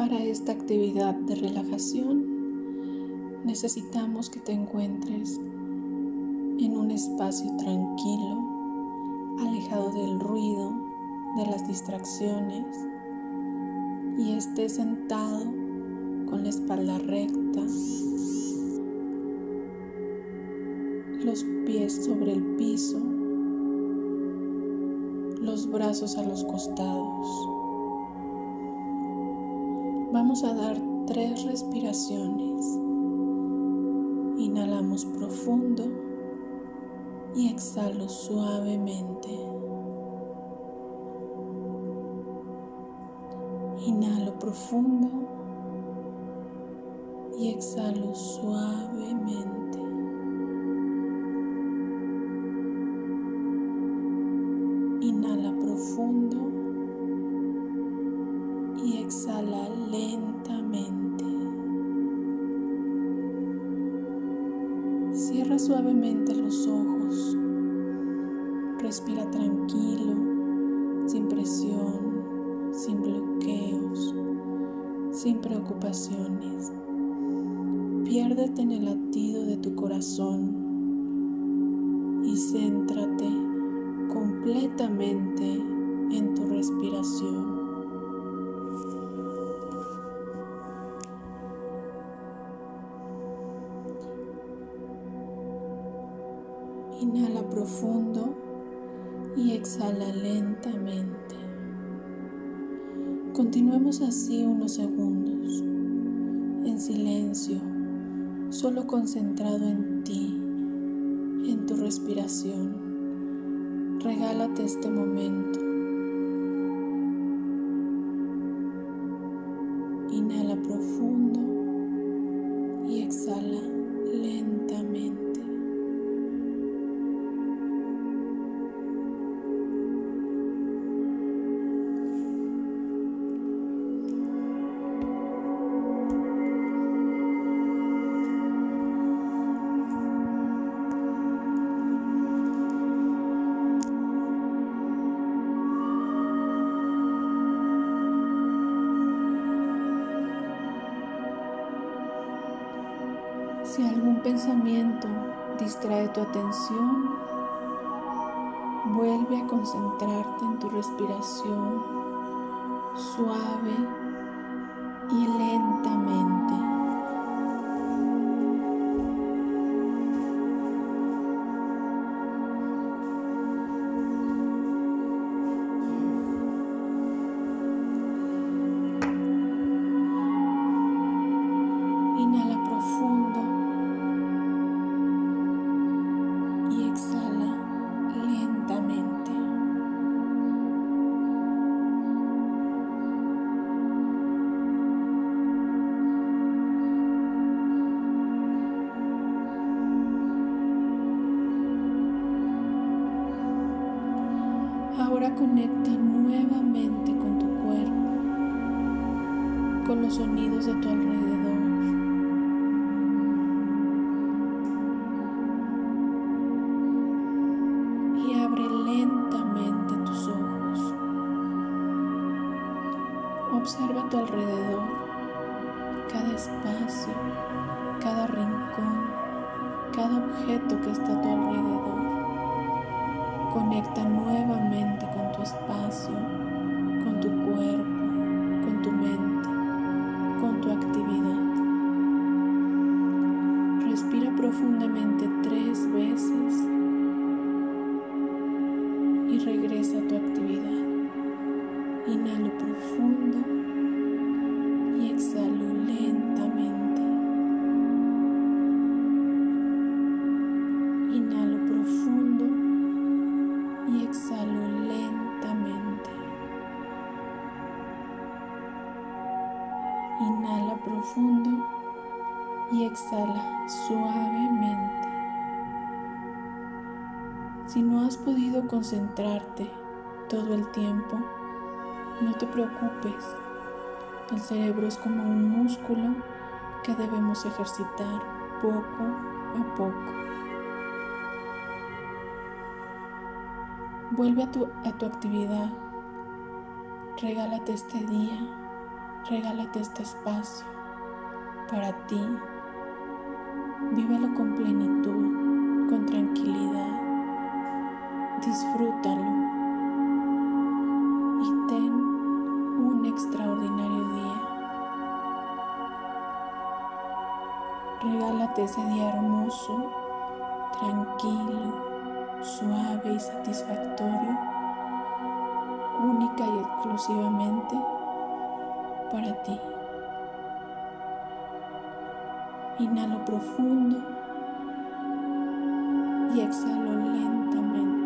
Para esta actividad de relajación necesitamos que te encuentres en un espacio tranquilo, alejado del ruido, de las distracciones y estés sentado con la espalda recta, los pies sobre el piso, los brazos a los costados. Vamos a dar tres respiraciones. Inhalamos profundo y exhalo suavemente. Inhalo profundo y exhalo suavemente. Cierra suavemente los ojos. Respira tranquilo, sin presión, sin bloqueos, sin preocupaciones. Piérdete en el latido de tu corazón y céntrate completamente en tu respiración. Inhala profundo y exhala lentamente. Continuemos así unos segundos, en silencio, solo concentrado en ti, en tu respiración. Regálate este momento. Inhala profundo y exhala lentamente. Si algún pensamiento distrae tu atención, vuelve a concentrarte en tu respiración suave Ahora conecta nuevamente con tu cuerpo, con los sonidos de tu alrededor. y abre lentamente tus ojos. Observa a tu alrededor, cada espacio, cada rincón, cada objeto que está a tu alrededor. Conecta profundamente tres veces y regresa a tu actividad. Inhalo profundo y exhalo lentamente. Inhalo profundo y exhalo lentamente. Inhala profundo y exhala suavemente. Si no has podido concentrarte todo el tiempo, no te preocupes. El cerebro es como un músculo que debemos ejercitar poco a poco. Vuelve a tu, a tu actividad. Regálate este día, regálate este espacio para ti. Vívelo con plenitud, con tranquilidad. Disfrútalo y ten un extraordinario día. Regálate ese día hermoso, tranquilo, suave y satisfactorio, única y exclusivamente para ti. Inhalo profundo y exhalo lentamente.